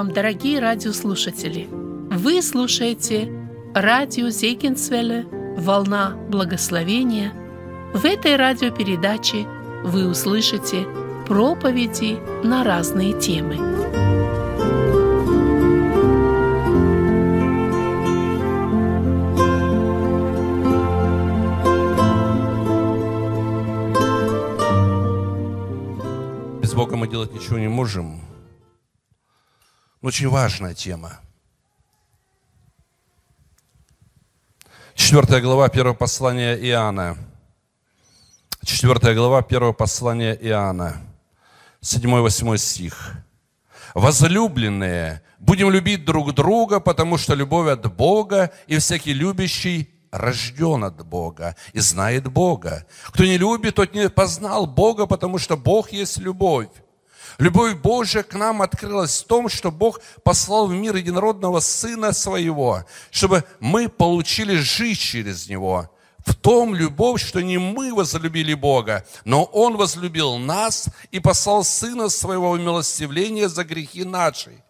вам, дорогие радиослушатели! Вы слушаете радио Зейкинсвелле «Волна благословения». В этой радиопередаче вы услышите проповеди на разные темы. Без Бога мы делать ничего не можем. Очень важная тема. Четвертая глава первого послания Иоанна. Четвертая глава первого послания Иоанна. 7-8 стих. «Возлюбленные, будем любить друг друга, потому что любовь от Бога, и всякий любящий рожден от Бога и знает Бога. Кто не любит, тот не познал Бога, потому что Бог есть любовь. Любовь Божья к нам открылась в том, что Бог послал в мир единородного Сына Своего, чтобы мы получили жизнь через Него. В том любовь, что не мы возлюбили Бога, но Он возлюбил нас и послал Сына Своего в милостивление за грехи наши.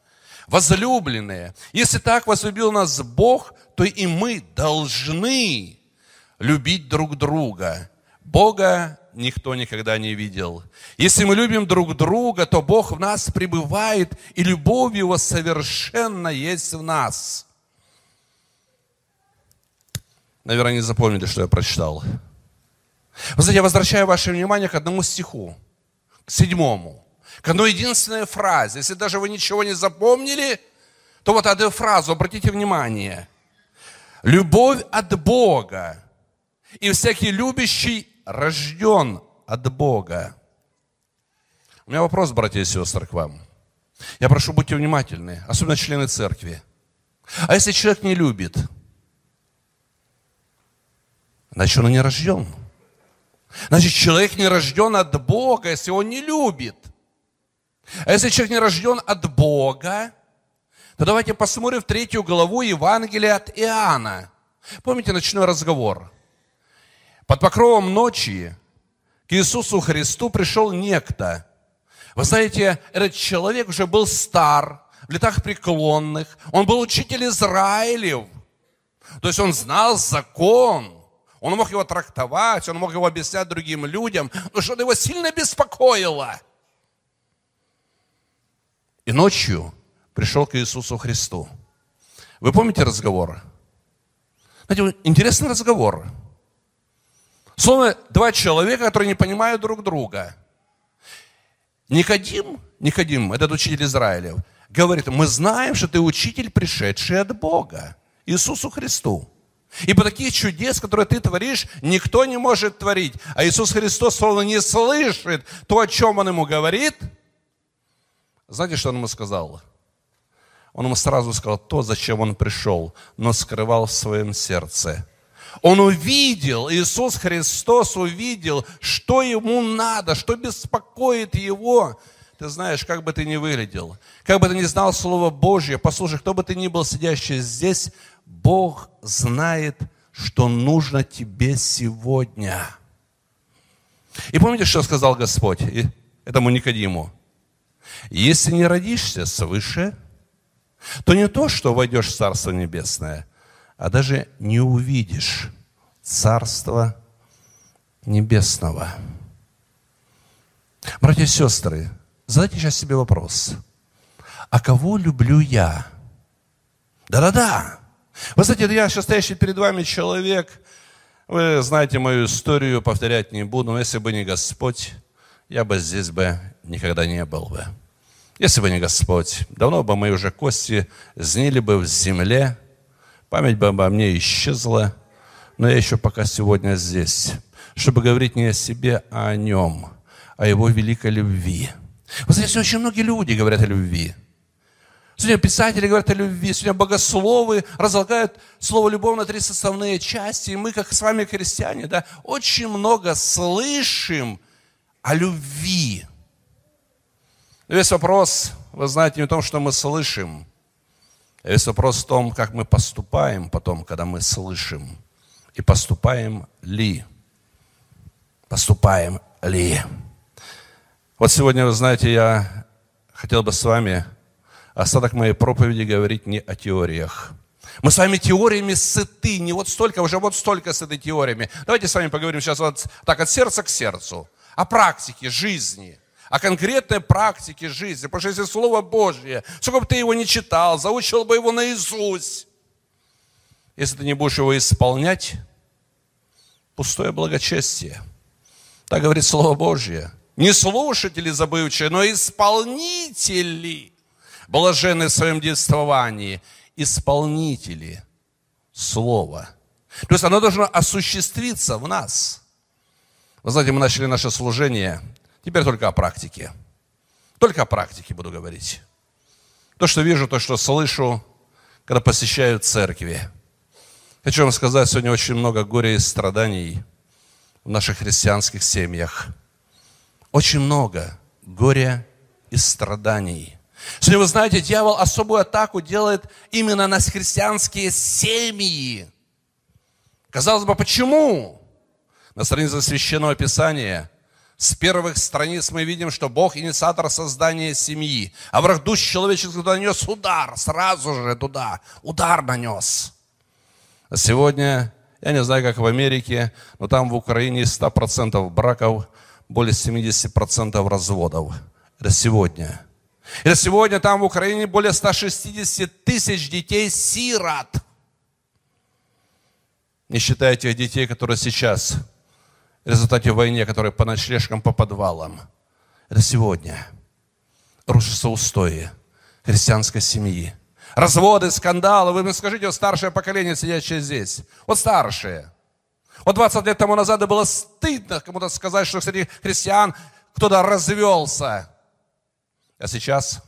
Возлюбленные, если так возлюбил нас Бог, то и мы должны любить друг друга. Бога никто никогда не видел. Если мы любим друг друга, то Бог в нас пребывает, и любовь Его совершенно есть в нас. Наверное, не запомнили, что я прочитал. Вы знаете, я возвращаю ваше внимание к одному стиху, к седьмому, к одной единственной фразе. Если даже вы ничего не запомнили, то вот эту фразу, обратите внимание. Любовь от Бога, и всякий любящий рожден от Бога. У меня вопрос, братья и сестры, к вам. Я прошу, будьте внимательны, особенно члены церкви. А если человек не любит, значит, он не рожден. Значит, человек не рожден от Бога, если он не любит. А если человек не рожден от Бога, то давайте посмотрим в третью главу Евангелия от Иоанна. Помните ночной разговор? Под покровом ночи к Иисусу Христу пришел некто. Вы знаете, этот человек уже был стар, в летах преклонных. Он был учитель Израилев. То есть он знал закон. Он мог его трактовать, он мог его объяснять другим людям, но что-то его сильно беспокоило. И ночью пришел к Иисусу Христу. Вы помните разговор? Знаете, интересный разговор. Словно два человека, которые не понимают друг друга. Никодим, Никодим, этот учитель Израиля, говорит, мы знаем, что ты учитель, пришедший от Бога, Иисусу Христу. И по таких чудес, которые ты творишь, никто не может творить. А Иисус Христос словно не слышит то, о чем Он ему говорит. Знаете, что Он ему сказал? Он ему сразу сказал то, зачем Он пришел, но скрывал в своем сердце. Он увидел, Иисус Христос увидел, что ему надо, что беспокоит его. Ты знаешь, как бы ты ни выглядел, как бы ты ни знал Слово Божье, послушай, кто бы ты ни был сидящий здесь, Бог знает, что нужно тебе сегодня. И помните, что сказал Господь этому Никодиму? Если не родишься свыше, то не то, что войдешь в Царство Небесное, а даже не увидишь Царства Небесного. Братья и сестры, задайте сейчас себе вопрос. А кого люблю я? Да-да-да. Вы знаете, я сейчас стоящий перед вами человек, вы знаете мою историю, повторять не буду, но если бы не Господь, я бы здесь бы никогда не был бы. Если бы не Господь, давно бы мои уже кости сгнили бы в земле, Память бы обо мне исчезла, но я еще пока сегодня здесь, чтобы говорить не о себе, а о нем, о его великой любви. Вы знаете, очень многие люди говорят о любви. Сегодня писатели говорят о любви, сегодня богословы разлагают слово «любовь» на три составные части, и мы, как с вами христиане, да, очень много слышим о любви. весь вопрос, вы знаете, не в том, что мы слышим, Весь вопрос в том, как мы поступаем потом, когда мы слышим. И поступаем ли? Поступаем ли? Вот сегодня, вы знаете, я хотел бы с вами остаток моей проповеди говорить не о теориях. Мы с вами теориями сыты, не вот столько, уже вот столько сыты теориями. Давайте с вами поговорим сейчас вот так от сердца к сердцу, о практике жизни, о конкретной практике жизни. Потому что если Слово Божье, сколько бы ты его не читал, заучил бы его наизусть, если ты не будешь его исполнять, пустое благочестие. Так говорит Слово Божье. Не слушатели забывчивые, но исполнители, блаженны в своем действовании – исполнители слова. То есть оно должно осуществиться в нас. Вы знаете, мы начали наше служение, теперь только о практике. Только о практике буду говорить. То, что вижу, то, что слышу, когда посещаю церкви. Хочу вам сказать, сегодня очень много горя и страданий в наших христианских семьях. Очень много горя и страданий – Сегодня, вы знаете, дьявол особую атаку делает именно на христианские семьи. Казалось бы, почему? На странице Священного Писания с первых страниц мы видим, что Бог инициатор создания семьи. А враг душ человеческий нанес удар, сразу же туда, удар нанес. А сегодня, я не знаю, как в Америке, но там в Украине 100% браков, более 70% разводов. Это сегодня – и сегодня там в Украине более 160 тысяч детей-сирот. Не считая тех детей, которые сейчас в результате войны, которые по ночлежкам, по подвалам. Это сегодня рушатся устои христианской семьи. Разводы, скандалы. Вы мне скажите, вот старшее поколение, сидящее здесь. Вот старшее. Вот 20 лет тому назад было стыдно кому-то сказать, что среди христиан кто-то развелся. А сейчас?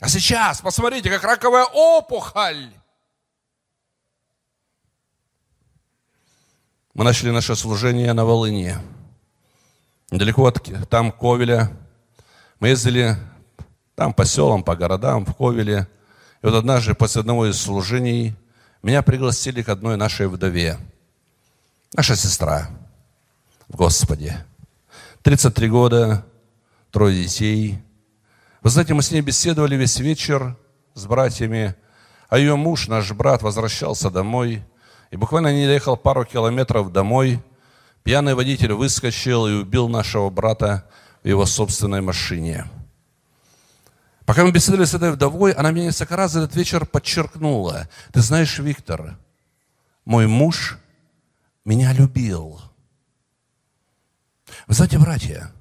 А сейчас, посмотрите, как раковая опухоль. Мы начали наше служение на Волыне. Недалеко от там Ковеля. Мы ездили там по селам, по городам, в Ковеле. И вот однажды после одного из служений меня пригласили к одной нашей вдове. Наша сестра в Господе. 33 года, трое детей. Вы знаете, мы с ней беседовали весь вечер с братьями, а ее муж, наш брат, возвращался домой, и буквально не доехал пару километров домой, пьяный водитель выскочил и убил нашего брата в его собственной машине. Пока мы беседовали с этой вдовой, она мне несколько раз этот вечер подчеркнула. Ты знаешь, Виктор, мой муж меня любил. Вы знаете, братья,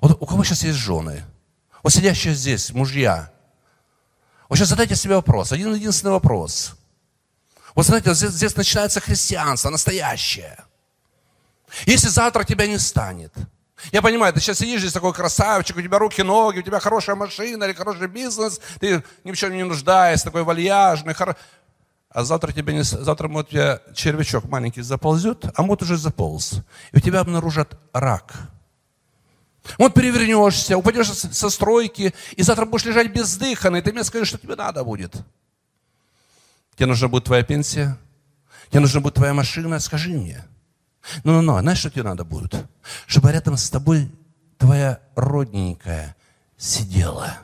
вот у кого сейчас есть жены? Вот сидящие здесь, мужья. Вот сейчас задайте себе вопрос, один единственный вопрос. Вот знаете, здесь, здесь начинается христианство, настоящее. Если завтра тебя не станет, я понимаю, ты сейчас сидишь здесь такой красавчик, у тебя руки, ноги, у тебя хорошая машина или хороший бизнес, ты ни в чем не нуждаешься, такой вальяжный, хоро... а завтра, тебе не... завтра вот у тебя червячок маленький заползет, а вот уже заполз, и у тебя обнаружат рак – вот перевернешься, упадешь со стройки, и завтра будешь лежать бездыханный, ты мне скажешь, что тебе надо будет. Тебе нужна будет твоя пенсия, тебе нужна будет твоя машина, скажи мне. Ну-ну-ну, знаешь, что тебе надо будет? Чтобы рядом с тобой твоя родненькая сидела.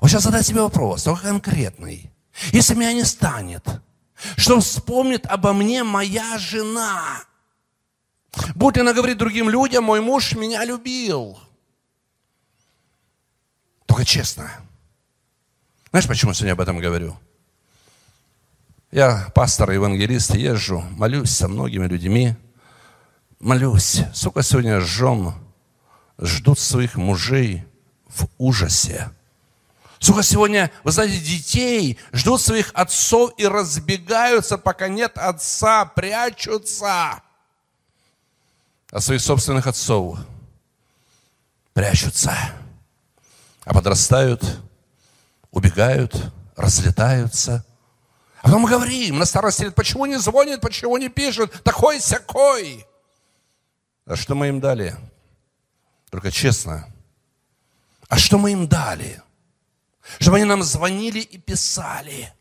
Вот сейчас задай себе вопрос, только конкретный. Если меня не станет, что вспомнит обо мне моя жена? Будь она говорит другим людям, мой муж меня любил. Только честно. Знаешь, почему сегодня об этом говорю? Я пастор, евангелист, езжу, молюсь со многими людьми. Молюсь. Сколько сегодня жен ждут своих мужей в ужасе. Сколько сегодня, вы знаете, детей ждут своих отцов и разбегаются, пока нет отца, прячутся от своих собственных отцов прячутся, а подрастают, убегают, разлетаются. Потом говорим на старости лет, почему не звонит, почему не пишет, такой сякой. А что мы им дали? Только честно. А что мы им дали? Чтобы они нам звонили и писали.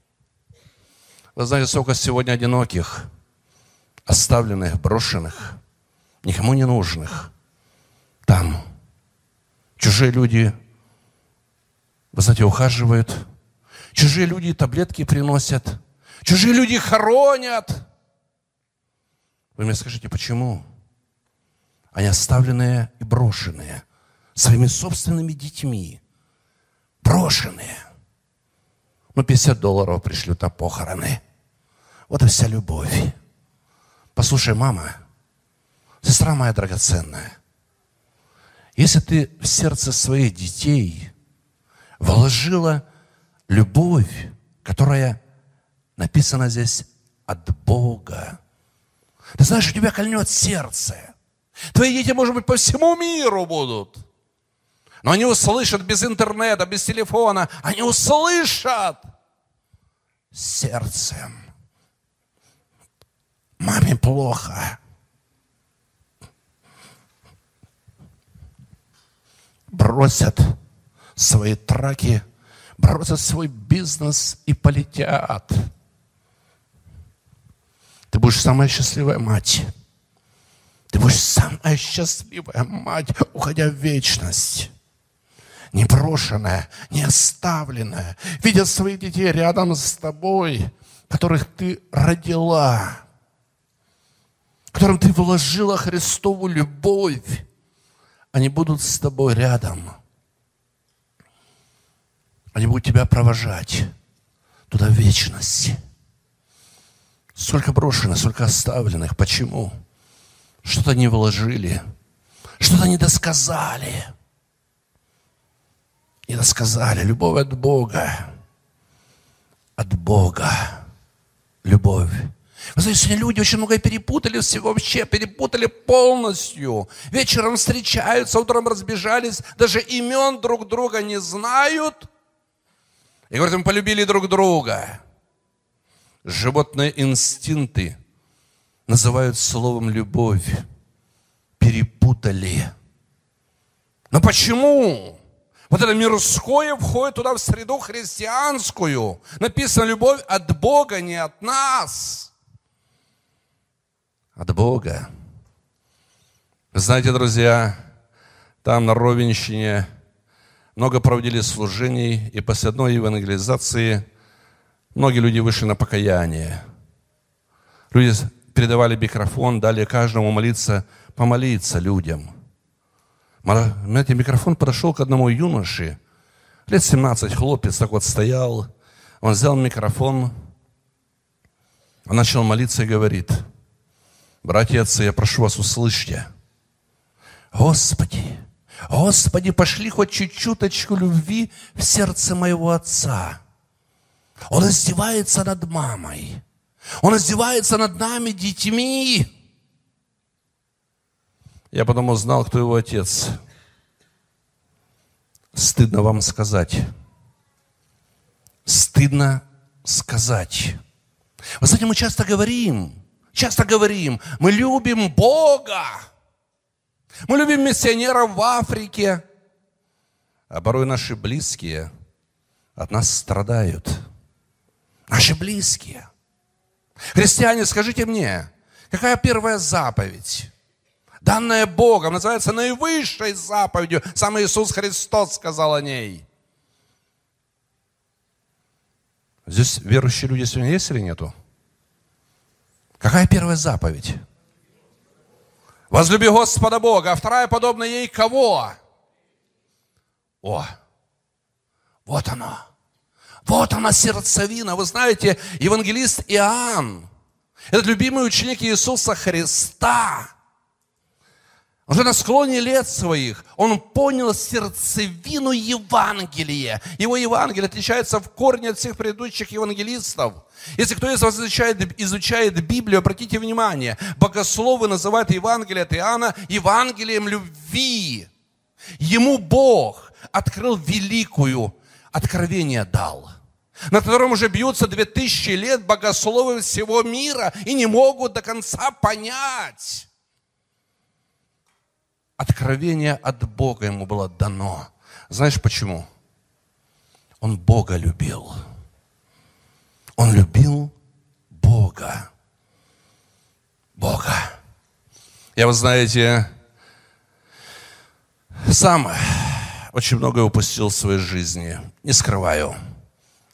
Вы знаете, сколько сегодня одиноких, оставленных, брошенных – никому не нужных. Там чужие люди вы знаете, ухаживают. Чужие люди таблетки приносят. Чужие люди хоронят. Вы мне скажите, почему? Они оставленные и брошенные своими собственными детьми. Брошенные. Ну, 50 долларов пришлют на похороны. Вот и вся любовь. Послушай, мама, сестра моя драгоценная, если ты в сердце своих детей вложила любовь, которая написана здесь от Бога, ты знаешь, у тебя кольнет сердце. Твои дети, может быть, по всему миру будут. Но они услышат без интернета, без телефона. Они услышат сердцем. Маме плохо. Бросят свои траки, бросят свой бизнес и полетят. Ты будешь самая счастливая мать. Ты будешь самая счастливая мать, уходя в вечность. Не брошенная, не оставленная, видя своих детей рядом с тобой, которых ты родила, которым ты вложила Христову любовь. Они будут с тобой рядом. Они будут тебя провожать туда в вечность. Сколько брошенных, сколько оставленных. Почему? Что-то не вложили, что-то не досказали. Не досказали. Любовь от Бога. От Бога. Любовь. Вы знаете, сегодня люди очень много перепутали всего вообще, перепутали полностью. Вечером встречаются, утром разбежались, даже имен друг друга не знают. И говорят, мы полюбили друг друга животные инстинкты называют словом любовь. Перепутали. Но почему? Вот это мирское входит туда в среду христианскую. Написано, любовь от Бога, не от нас. От Бога. Знаете, друзья, там на Ровенщине много проводили служений, и после одной евангелизации – Многие люди вышли на покаяние. Люди передавали микрофон, дали каждому молиться, помолиться людям. Знаете, микрофон подошел к одному юноше, лет 17, хлопец так вот стоял, он взял микрофон, он начал молиться и говорит, братья отцы, я прошу вас, услышьте, Господи, Господи, пошли хоть чуть-чуточку любви в сердце моего отца – он издевается над мамой. Он издевается над нами, детьми. Я потом узнал, кто его отец. Стыдно вам сказать. Стыдно сказать. Вы знаете, мы часто говорим, часто говорим, мы любим Бога. Мы любим миссионеров в Африке. А порой наши близкие от нас страдают – Наши близкие. Христиане, скажите мне, какая первая заповедь? Данная Богом, называется наивысшей заповедью. Сам Иисус Христос сказал о ней. Здесь верующие люди сегодня есть или нету? Какая первая заповедь? Возлюби Господа Бога, а вторая подобна ей кого? О, вот оно. Вот она сердцевина. Вы знаете, евангелист Иоанн, этот любимый ученик Иисуса Христа, уже на склоне лет своих он понял сердцевину Евангелия. Его Евангелие отличается в корне от всех предыдущих евангелистов. Если кто из вас изучает, изучает Библию, обратите внимание, богословы называют Евангелие от Иоанна Евангелием любви. Ему Бог открыл великую, откровение дал – над которым уже бьются две тысячи лет богословы всего мира и не могут до конца понять. Откровение от Бога ему было дано. Знаешь почему? Он Бога любил. Он любил Бога. Бога. Я, вы знаете, сам очень многое упустил в своей жизни. Не скрываю.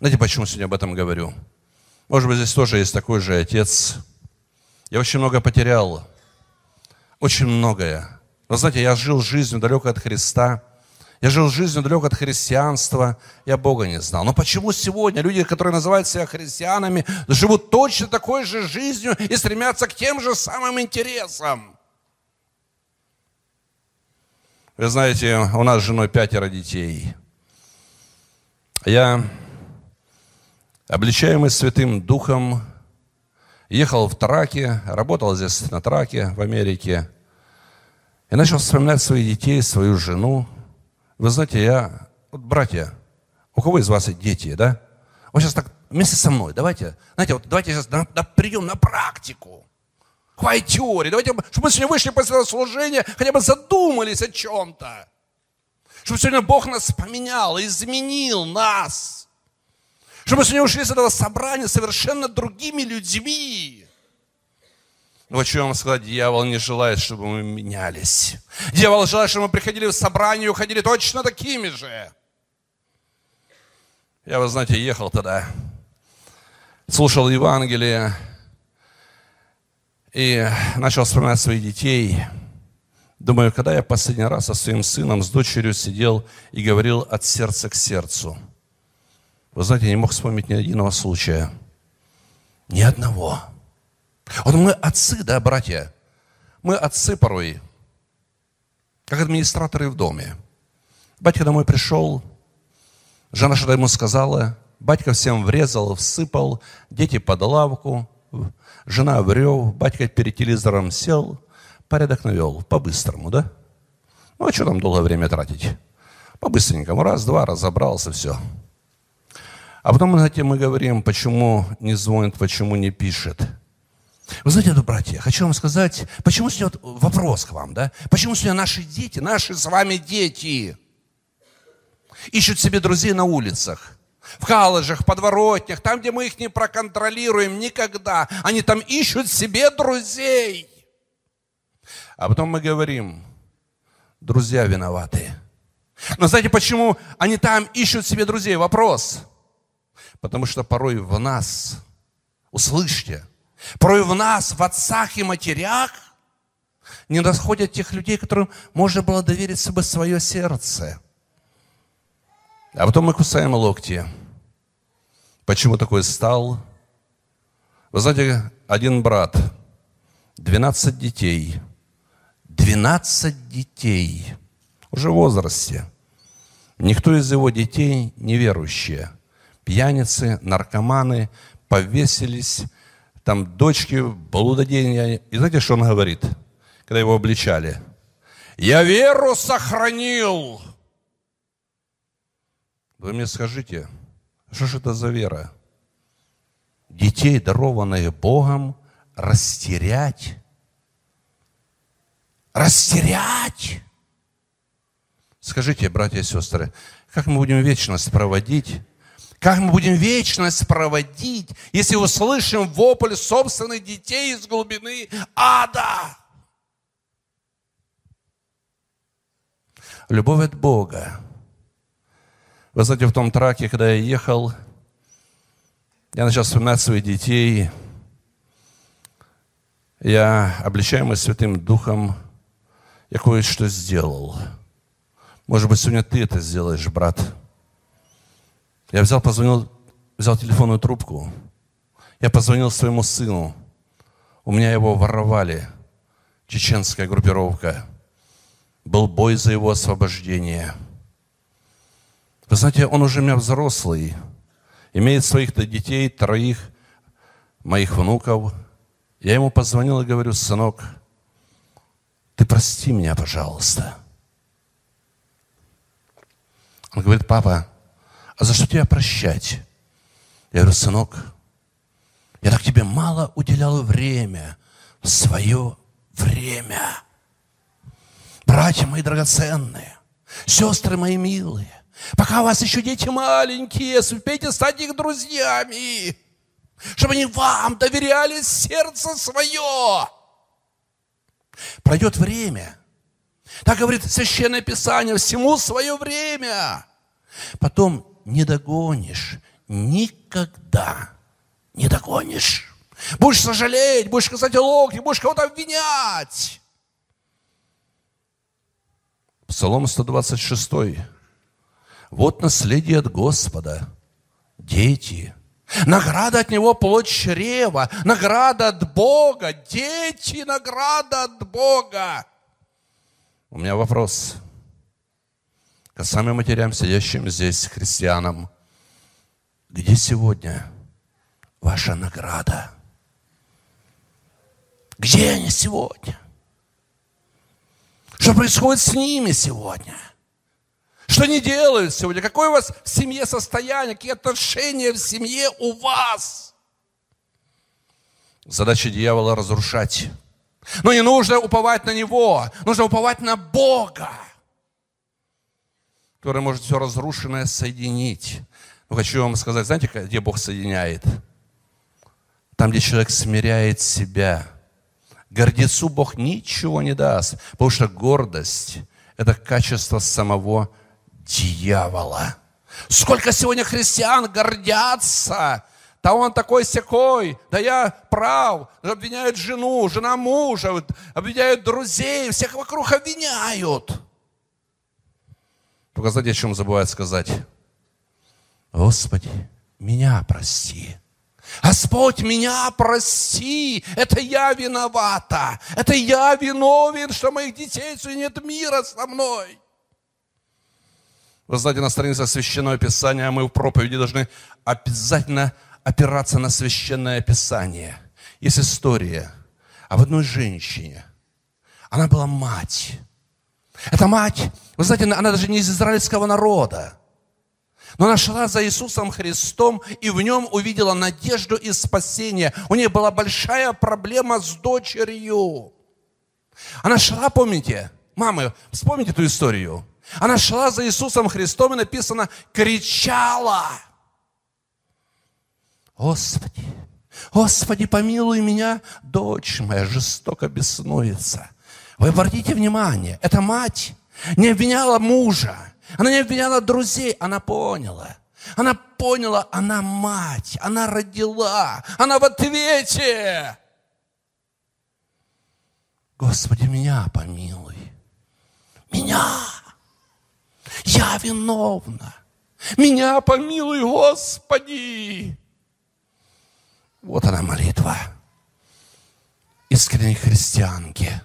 Знаете, почему сегодня об этом говорю? Может быть, здесь тоже есть такой же отец. Я очень много потерял. Очень многое. Но знаете, я жил жизнью далеко от Христа. Я жил жизнью далеко от христианства. Я Бога не знал. Но почему сегодня люди, которые называют себя христианами, живут точно такой же жизнью и стремятся к тем же самым интересам? Вы знаете, у нас с женой пятеро детей. Я, обличаемый Святым Духом, ехал в траке, работал здесь на траке в Америке, и начал вспоминать своих детей, свою жену. Вы знаете, я, вот братья, у кого из вас дети, да? Вот сейчас так вместе со мной, давайте, знаете, вот давайте сейчас на, на прием, на практику. Хватит теории. Давайте, чтобы мы сегодня вышли после служения, хотя бы задумались о чем-то. Чтобы сегодня Бог нас поменял, изменил нас. Чтобы мы сегодня ушли с этого собрания совершенно другими людьми. Вот что я вам сказать, дьявол не желает, чтобы мы менялись. Дьявол желает, чтобы мы приходили в собрание и уходили точно такими же. Я, вы знаете, ехал тогда, слушал Евангелие, и начал вспоминать своих детей. Думаю, когда я последний раз со своим сыном, с дочерью сидел и говорил от сердца к сердцу. Вы знаете, я не мог вспомнить ни единого случая. Ни одного. Вот мы отцы, да, братья? Мы отцы порой, как администраторы в доме. Батька домой пришел, жена что-то ему сказала, батька всем врезал, всыпал, дети под лавку, Жена врев, батька перед телевизором сел, порядок навел, по-быстрому, да? Ну, а что там долгое время тратить? По-быстренькому, раз-два, разобрался, все. А потом, знаете, мы говорим, почему не звонит, почему не пишет. Вы знаете, братья, хочу вам сказать, почему сегодня вот вопрос к вам, да? Почему сегодня наши дети, наши с вами дети ищут себе друзей на улицах? в колледжах, подворотнях, там, где мы их не проконтролируем никогда. Они там ищут себе друзей. А потом мы говорим, друзья виноваты. Но знаете, почему они там ищут себе друзей? Вопрос. Потому что порой в нас, услышьте, порой в нас, в отцах и матерях, не находят тех людей, которым можно было доверить себе свое сердце. А потом мы кусаем локти. Почему такой стал? Вы знаете, один брат, 12 детей, 12 детей, уже в возрасте. Никто из его детей не верующие. Пьяницы, наркоманы, повесились, там дочки, блудодеяния. И знаете, что он говорит, когда его обличали? Я веру сохранил. Вы мне скажите, что же это за вера? Детей, дарованные Богом, растерять. Растерять! Скажите, братья и сестры, как мы будем вечность проводить? Как мы будем вечность проводить, если услышим вопль собственных детей из глубины ада? Любовь от Бога вы знаете, в том траке, когда я ехал, я начал вспоминать своих детей. Я, обличаемый Святым Духом, я кое-что сделал. Может быть, сегодня ты это сделаешь, брат. Я взял, позвонил, взял телефонную трубку. Я позвонил своему сыну. У меня его воровали. Чеченская группировка. Был бой за его освобождение – вы знаете, он уже у меня взрослый, имеет своих-то детей, троих моих внуков. Я ему позвонил и говорю, сынок, ты прости меня, пожалуйста. Он говорит, папа, а за что тебя прощать? Я говорю, сынок, я так тебе мало уделял время, свое время. Братья мои драгоценные, сестры мои милые, Пока у вас еще дети маленькие, успейте стать их друзьями, чтобы они вам доверяли сердце свое. Пройдет время, Так говорит Священное Писание, всему свое время. Потом не догонишь, никогда не догонишь. Будешь сожалеть, будешь сказать локти, будешь кого-то обвинять. Псалом 126. Вот наследие от Господа, дети. Награда от Него плоть чрева, награда от Бога, дети, награда от Бога. У меня вопрос к самым матерям, сидящим здесь, христианам. Где сегодня ваша награда? Где они сегодня? Что происходит с ними сегодня? Что они делают сегодня? Какое у вас в семье состояние? Какие отношения в семье у вас? Задача дьявола разрушать. Но не нужно уповать на него, нужно уповать на Бога, который может все разрушенное соединить. Но хочу вам сказать, знаете, где Бог соединяет? Там, где человек смиряет себя – Гордецу Бог ничего не даст, потому что гордость – это качество самого дьявола. Сколько сегодня христиан гордятся, да он такой секой, да я прав, обвиняют жену, жена мужа, обвиняют друзей, всех вокруг обвиняют. Только знаете, о чем забывают сказать? Господи, меня прости. Господь, меня прости, это я виновата, это я виновен, что моих детей нет мира со мной. Вы знаете, на странице Священного Писания мы в проповеди должны обязательно опираться на Священное Писание. Есть история об одной женщине. Она была мать. Эта мать, вы знаете, она даже не из израильского народа. Но она шла за Иисусом Христом и в нем увидела надежду и спасение. У нее была большая проблема с дочерью. Она шла, помните, мамы, вспомните эту историю. Она шла за Иисусом Христом и написано, кричала. Господи, Господи, помилуй меня, дочь моя жестоко беснуется. Вы обратите внимание, эта мать не обвиняла мужа, она не обвиняла друзей, она поняла. Она поняла, она мать, она родила, она в ответе. Господи, меня помилуй. Меня. Я виновна. Меня помилуй, Господи. Вот она молитва искренней христианки.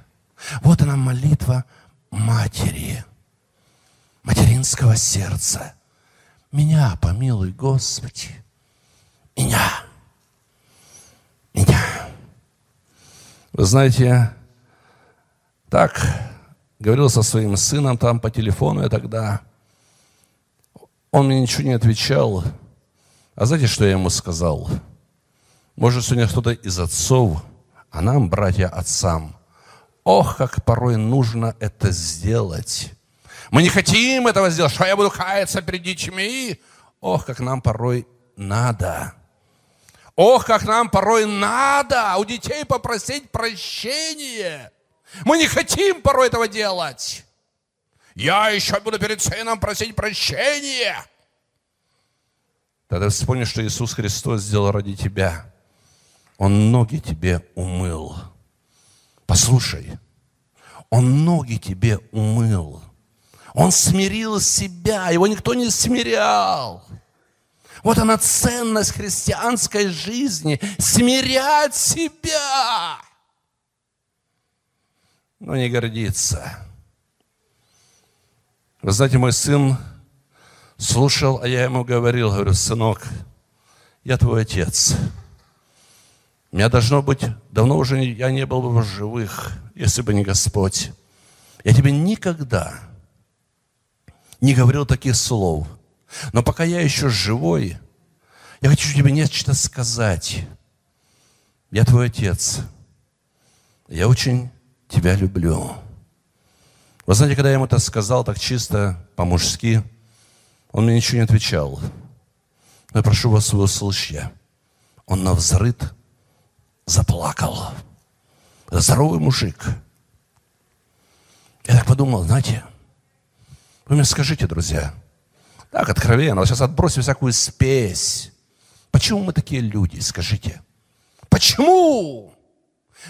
Вот она молитва матери материнского сердца. Меня помилуй, Господи. Меня. Меня. Вы знаете, так говорил со своим сыном там по телефону я тогда. Он мне ничего не отвечал. А знаете, что я ему сказал? Может, сегодня кто-то из отцов, а нам, братья, отцам, ох, как порой нужно это сделать. Мы не хотим этого сделать, что я буду каяться перед детьми. Ох, как нам порой надо. Ох, как нам порой надо у детей попросить прощения. Мы не хотим порой этого делать. Я еще буду перед сыном просить прощения. Тогда вспомни, что Иисус Христос сделал ради тебя. Он ноги тебе умыл. Послушай, Он ноги тебе умыл. Он смирил себя, его никто не смирял. Вот она ценность христианской жизни. Смирять себя. Но не гордиться. Вы знаете, мой сын слушал, а я ему говорил, говорю, сынок, я твой отец. Меня должно быть, давно уже я не был бы в живых, если бы не Господь. Я тебе никогда не говорил таких слов. Но пока я еще живой, я хочу тебе нечто сказать. Я твой отец. Я очень тебя люблю. Вы знаете, когда я ему это сказал так чисто, по-мужски, он мне ничего не отвечал. Но я прошу вас, вы услышьте. Он на взрыт заплакал. Здоровый мужик. Я так подумал, знаете, вы мне скажите, друзья, так откровенно, сейчас отбросим всякую спесь. Почему мы такие люди, скажите? Почему?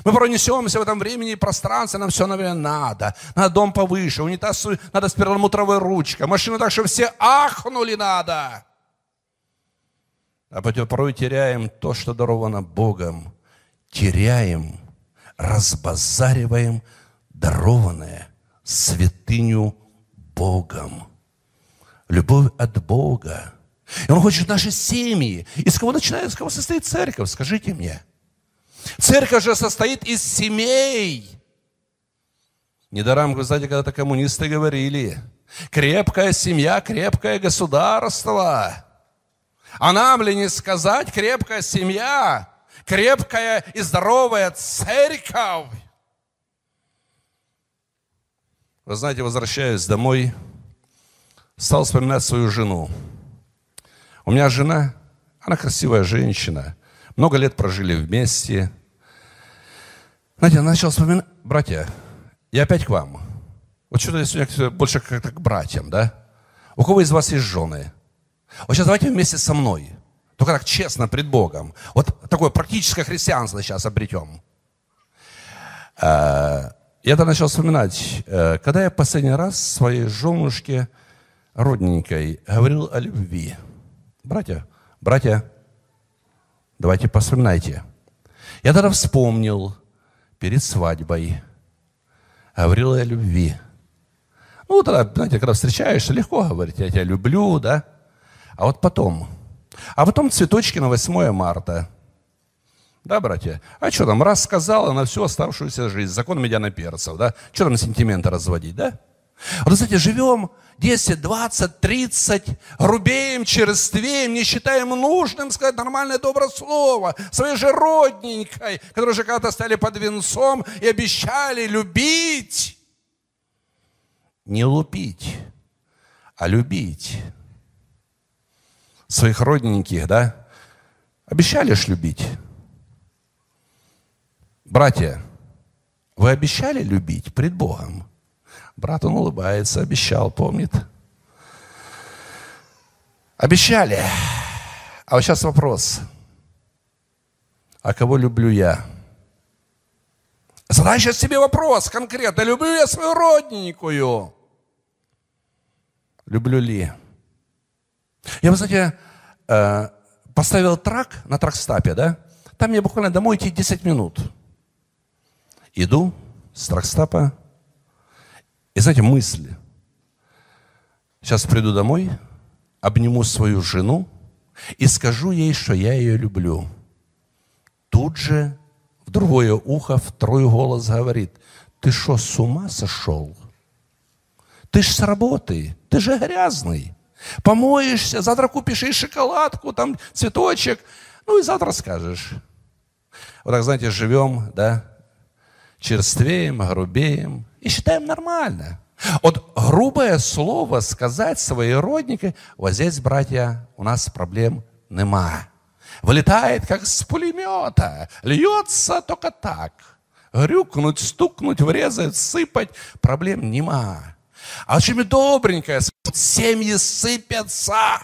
Мы пронесемся в этом времени и пространстве, нам все, наверное, надо. Надо дом повыше, унитаз надо с перламутровой ручкой, машину так, чтобы все ахнули надо. А порой теряем то, что даровано Богом. Теряем, разбазариваем дарованное святыню Богом. Любовь от Бога. И Он хочет наши семьи. Из кого начинает, из кого состоит церковь? Скажите мне. Церковь же состоит из семей. Недаром, вы знаете, когда-то коммунисты говорили, крепкая семья, крепкое государство. А нам ли не сказать крепкая семья, крепкая и здоровая церковь? Вы знаете, возвращаясь домой, стал вспоминать свою жену. У меня жена, она красивая женщина, много лет прожили вместе. Знаете, я начал вспоминать, братья, я опять к вам. Вот что-то я сегодня больше как-то к братьям, да? У кого из вас есть жены? Вот сейчас давайте вместе со мной. Только так честно пред Богом. Вот такое практическое христианство сейчас обретем. Э, я тогда начал вспоминать, э, когда я последний раз своей женушке родненькой говорил о любви. Братья, братья, давайте вспоминайте. Я тогда вспомнил перед свадьбой, говорил о любви. Ну, тогда, знаете, когда встречаешься, легко говорить, я тебя люблю, да? А вот потом, а потом цветочки на 8 марта. Да, братья? А что там, раз сказала на всю оставшуюся жизнь, закон медяна перцев, да? Что там сентименты разводить, да? Вот, кстати, живем 10, 20, 30, грубеем, черствеем, не считаем нужным сказать нормальное доброе слово своей же родненькой, которые же когда-то стали под венцом и обещали любить. Не лупить, а любить своих родненьких, да? Обещали ж любить. Братья, вы обещали любить пред Богом? Брат, он улыбается, обещал, помнит. Обещали. А вот сейчас вопрос. А кого люблю я? Задай сейчас себе вопрос конкретно. Люблю я свою родненькую? Люблю ли? Я, вы знаете, э, поставил трак на тракстапе, да? Там мне буквально домой идти 10 минут. Иду с тракстапа. И знаете, мысли. Сейчас приду домой, обниму свою жену и скажу ей, что я ее люблю. Тут же в другое ухо второй голос говорит, ты что, с ума сошел? Ты ж с работы, ты же грязный помоешься, завтра купишь ей шоколадку, там цветочек, ну и завтра скажешь. Вот так, знаете, живем, да, черствеем, грубеем и считаем нормально. Вот грубое слово сказать своей роднике, вот здесь, братья, у нас проблем нема. Вылетает, как с пулемета, льется только так. Грюкнуть, стукнуть, врезать, сыпать, проблем нема. А очень добренькое, семьи сыпятся.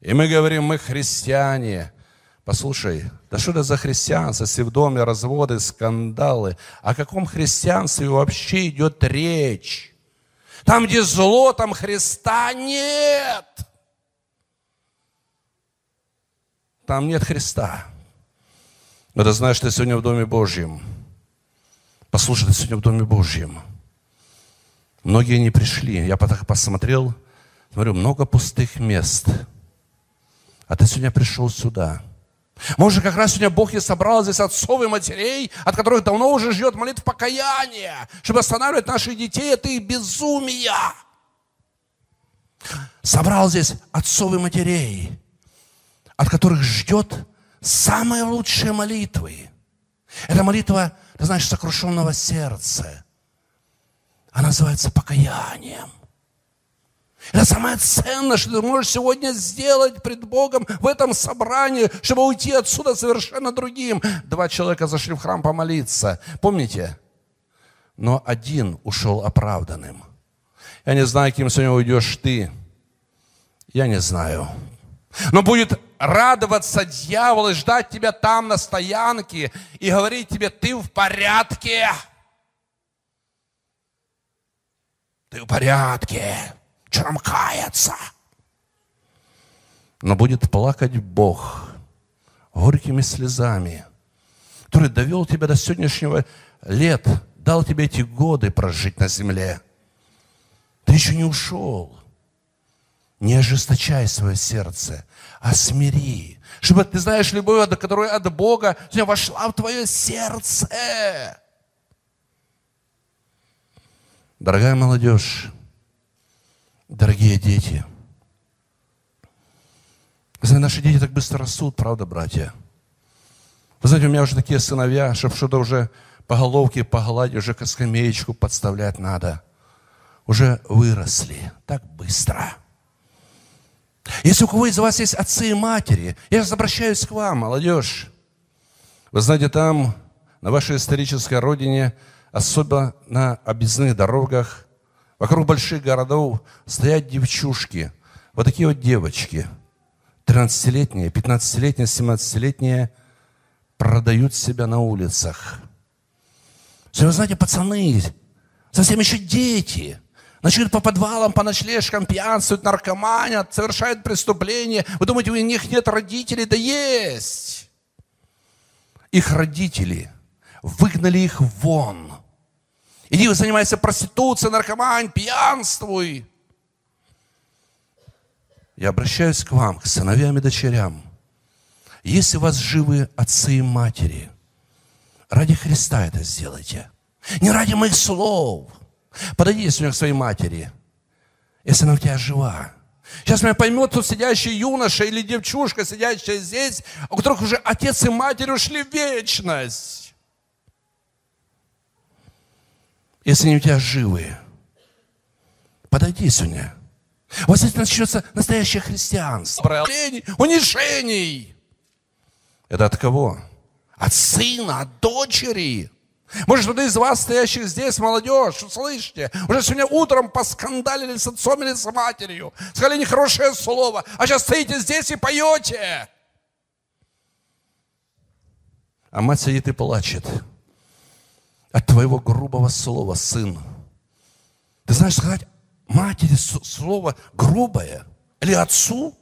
И мы говорим, мы христиане. Послушай, да что это за христианство, если в доме разводы, скандалы? О каком христианстве вообще идет речь? Там, где зло, там Христа нет. Там нет Христа. Но ты знаешь, ты сегодня в Доме Божьем. Послушай, ты сегодня в Доме Божьем. Многие не пришли. Я посмотрел, смотрю, много пустых мест. А ты сегодня пришел сюда. Может, как раз сегодня Бог и собрал здесь отцов и матерей, от которых давно уже ждет молитв покаяния, чтобы останавливать наших детей от их безумия. Собрал здесь отцов и матерей, от которых ждет самые лучшие молитвы. Это молитва, ты знаешь, сокрушенного сердца. Она называется покаянием. Это самое ценное, что ты можешь сегодня сделать пред Богом в этом собрании, чтобы уйти отсюда совершенно другим. Два человека зашли в храм помолиться. Помните? но один ушел оправданным. Я не знаю, кем сегодня уйдешь ты. Я не знаю. Но будет радоваться дьявол и ждать тебя там на стоянке и говорить тебе, ты в порядке. Ты в порядке. Нам каяться? Но будет плакать Бог горькими слезами, который довел тебя до сегодняшнего лет, дал тебе эти годы прожить на земле. Ты еще не ушел. Не ожесточай свое сердце, а смири. Чтобы, ты знаешь, любовь, которая от Бога вошла в твое сердце. Дорогая молодежь, дорогие дети, вы знаете, наши дети так быстро растут, правда, братья? Вы знаете, у меня уже такие сыновья, чтобы что-то уже по головке погладить, уже скамеечку подставлять надо. Уже выросли так быстро. Если у кого из вас есть отцы и матери, я обращаюсь к вам, молодежь. Вы знаете, там, на вашей исторической родине, особенно на объездных дорогах, вокруг больших городов стоят девчушки, вот такие вот девочки, 13-летние, 15-летние, 17-летние, продают себя на улицах. Все, вы знаете, пацаны, совсем еще дети, начнут по подвалам, по ночлежкам пьянствуют, наркоманят, совершают преступления. Вы думаете, у них нет родителей? Да есть! Их родители выгнали их вон. Иди, занимайся проституцией, наркомань, пьянствуй. Я обращаюсь к вам, к сыновьям и дочерям. Если у вас живы отцы и матери, ради Христа это сделайте. Не ради моих слов. Подойди сегодня к своей матери, если она у тебя жива. Сейчас меня поймет тут сидящий юноша или девчушка, сидящая здесь, у которых уже отец и матерь ушли в вечность. Если они у тебя живые. Подойди сегодня. Вот здесь начнется настоящее христианство. Унижений. Это от кого? От сына, от дочери. Может, кто-то из вас, стоящих здесь, молодежь, слышите, уже сегодня утром поскандалили с отцом или с матерью, сказали нехорошее слово, а сейчас стоите здесь и поете. А мать сидит и плачет от твоего грубого слова, сын. Ты знаешь, сказать матери слово грубое или отцу,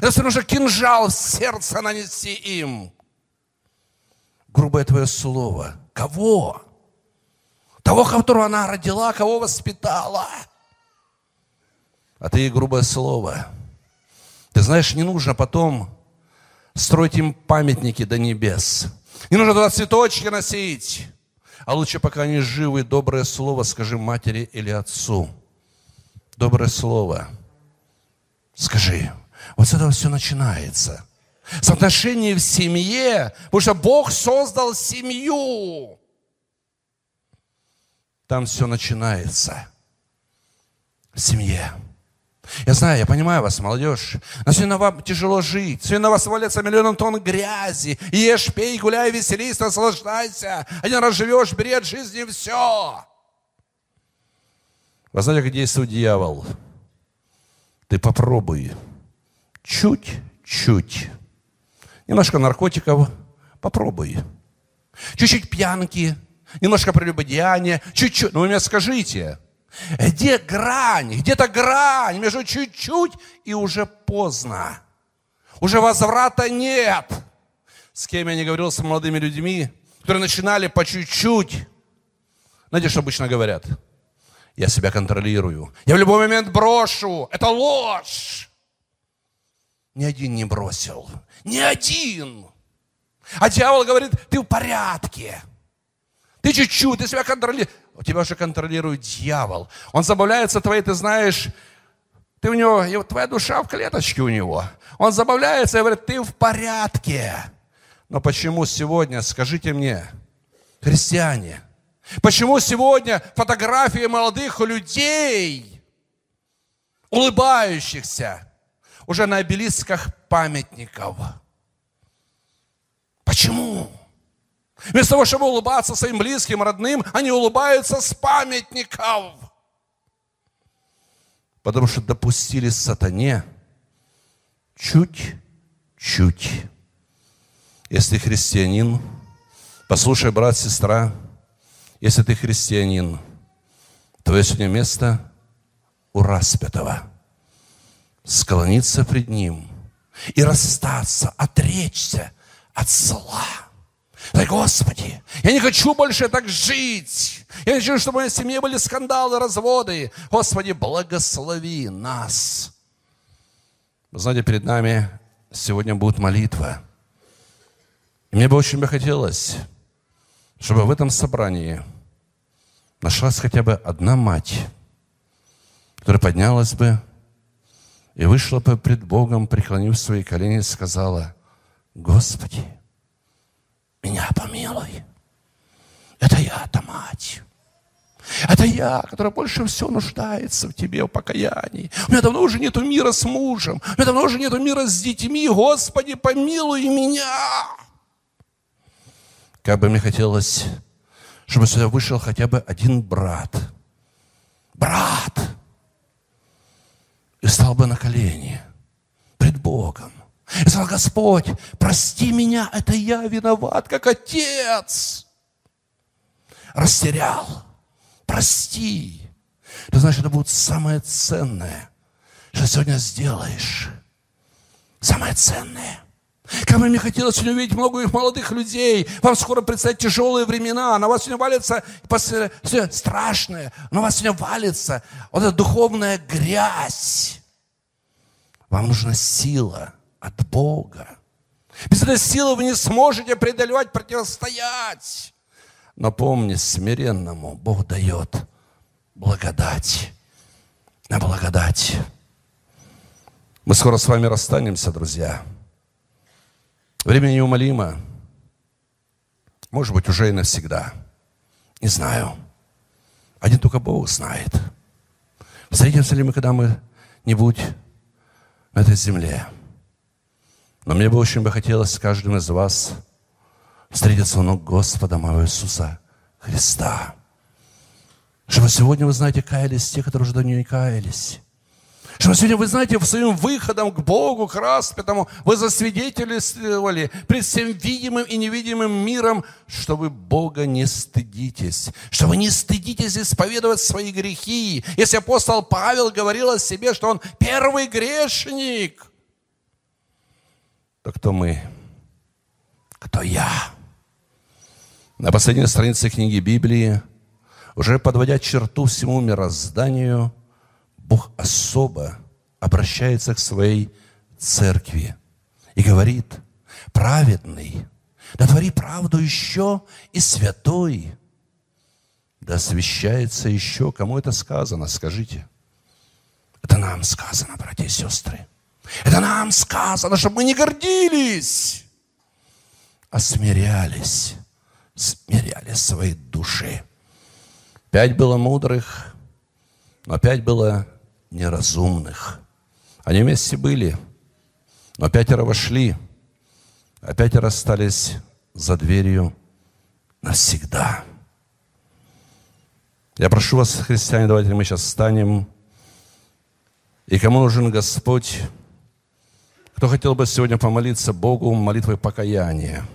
это нужно кинжал в сердце нанести им. Грубое твое слово. Кого? Того, которого она родила, кого воспитала. А ты ей грубое слово. Ты знаешь, не нужно потом строить им памятники до небес. Не нужно туда цветочки носить. А лучше, пока они живы, доброе слово скажи матери или отцу. Доброе слово. Скажи. Вот с этого все начинается. С отношений в семье, потому что Бог создал семью. Там все начинается. В семье. Я знаю, я понимаю вас, молодежь. Но сегодня вам тяжело жить. Сегодня на вас валится миллион тонн грязи. Ешь, пей, гуляй, веселись, наслаждайся. Один раз живешь, от жизни все. Вы знаете, как действует дьявол? Ты попробуй. Чуть-чуть. Немножко наркотиков. Попробуй. Чуть-чуть пьянки. Немножко прелюбодеяния. Чуть-чуть. Ну, вы мне скажите, где грань? Где-то грань между чуть-чуть и уже поздно. Уже возврата нет. С кем я не говорил с молодыми людьми, которые начинали по чуть-чуть. Знаете, что обычно говорят? Я себя контролирую. Я в любой момент брошу. Это ложь. Ни один не бросил. Ни один. А дьявол говорит, ты в порядке. Ты чуть-чуть, ты себя контролируешь. Тебя уже контролирует дьявол. Он забавляется твоей, ты знаешь, ты у него, твоя душа в клеточке у него. Он забавляется и говорит, ты в порядке. Но почему сегодня, скажите мне, христиане, почему сегодня фотографии молодых людей, улыбающихся, уже на обелисках памятников? Почему? Вместо того, чтобы улыбаться своим близким, родным, они улыбаются с памятников. Потому что допустили сатане чуть-чуть. Если христианин, послушай, брат, сестра, если ты христианин, твое сегодня место у распятого. Склониться пред ним и расстаться, отречься от зла. Дай, Господи, я не хочу больше так жить. Я не хочу, чтобы в моей семье были скандалы, разводы. Господи, благослови нас. Вы знаете, перед нами сегодня будет молитва. И мне бы очень бы хотелось, чтобы в этом собрании нашлась хотя бы одна мать, которая поднялась бы и вышла бы пред Богом, преклонив свои колени, и сказала, Господи, меня помилуй. Это я-то мать. Это я, которая больше всего нуждается в тебе, в покаянии. У меня давно уже нету мира с мужем. У меня давно уже нету мира с детьми. Господи, помилуй меня. Как бы мне хотелось, чтобы сюда вышел хотя бы один брат. Брат. И стал бы на колени пред Богом и сказал, Господь, прости меня, это я виноват, как отец. Растерял. Прости. Ты знаешь, это будет самое ценное, что сегодня сделаешь. Самое ценное. Как мне хотелось сегодня увидеть много их молодых людей. Вам скоро предстоят тяжелые времена. На вас сегодня валится сегодня страшное. На вас сегодня валится вот эта духовная грязь. Вам нужна сила от Бога. Без этой силы вы не сможете преодолевать, противостоять. Но помни, смиренному Бог дает благодать на благодать. Мы скоро с вами расстанемся, друзья. Время неумолимо. Может быть, уже и навсегда. Не знаю. Один только Бог знает. Встретимся ли мы когда-нибудь на этой земле? Но мне бы очень бы хотелось с каждым из вас встретиться ног Господа моего Иисуса Христа. Чтобы сегодня, вы знаете, каялись те, которые уже давно не каялись. Что сегодня, вы знаете, своим выходом к Богу, к распятому, вы засвидетельствовали пред всем видимым и невидимым миром, что вы Бога не стыдитесь, что вы не стыдитесь исповедовать свои грехи. Если апостол Павел говорил о себе, что он первый грешник – то кто мы? Кто я? На последней странице книги Библии, уже подводя черту всему мирозданию, Бог особо обращается к своей церкви и говорит, праведный, да твори правду еще и святой, да освящается еще. Кому это сказано, скажите? Это нам сказано, братья и сестры. Это нам сказано, чтобы мы не гордились, а смирялись, смиряли свои души. Пять было мудрых, но пять было неразумных. Они вместе были, но пятеро вошли, а пятеро остались за дверью навсегда. Я прошу вас, христиане, давайте мы сейчас встанем. И кому нужен Господь, кто хотел бы сегодня помолиться Богу молитвой покаяния?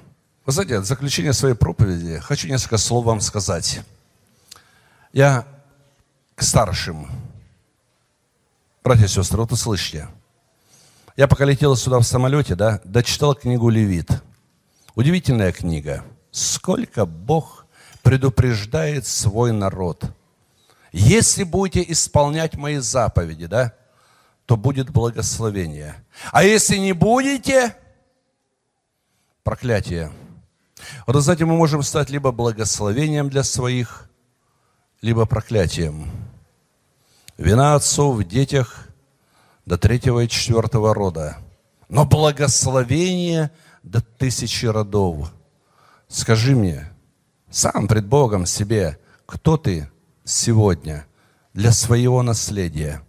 Вы знаете, в заключение своей проповеди хочу несколько слов вам сказать. Я к старшим, братья и сестры, вот услышьте. Я пока летел сюда в самолете, да, дочитал книгу «Левит». Удивительная книга. Сколько Бог предупреждает свой народ. Если будете исполнять мои заповеди, да, то будет благословение. А если не будете, проклятие. Вот, знаете, мы можем стать либо благословением для своих, либо проклятием. Вина отцов в детях до третьего и четвертого рода. Но благословение до тысячи родов. Скажи мне, сам пред Богом себе, кто ты сегодня для своего наследия –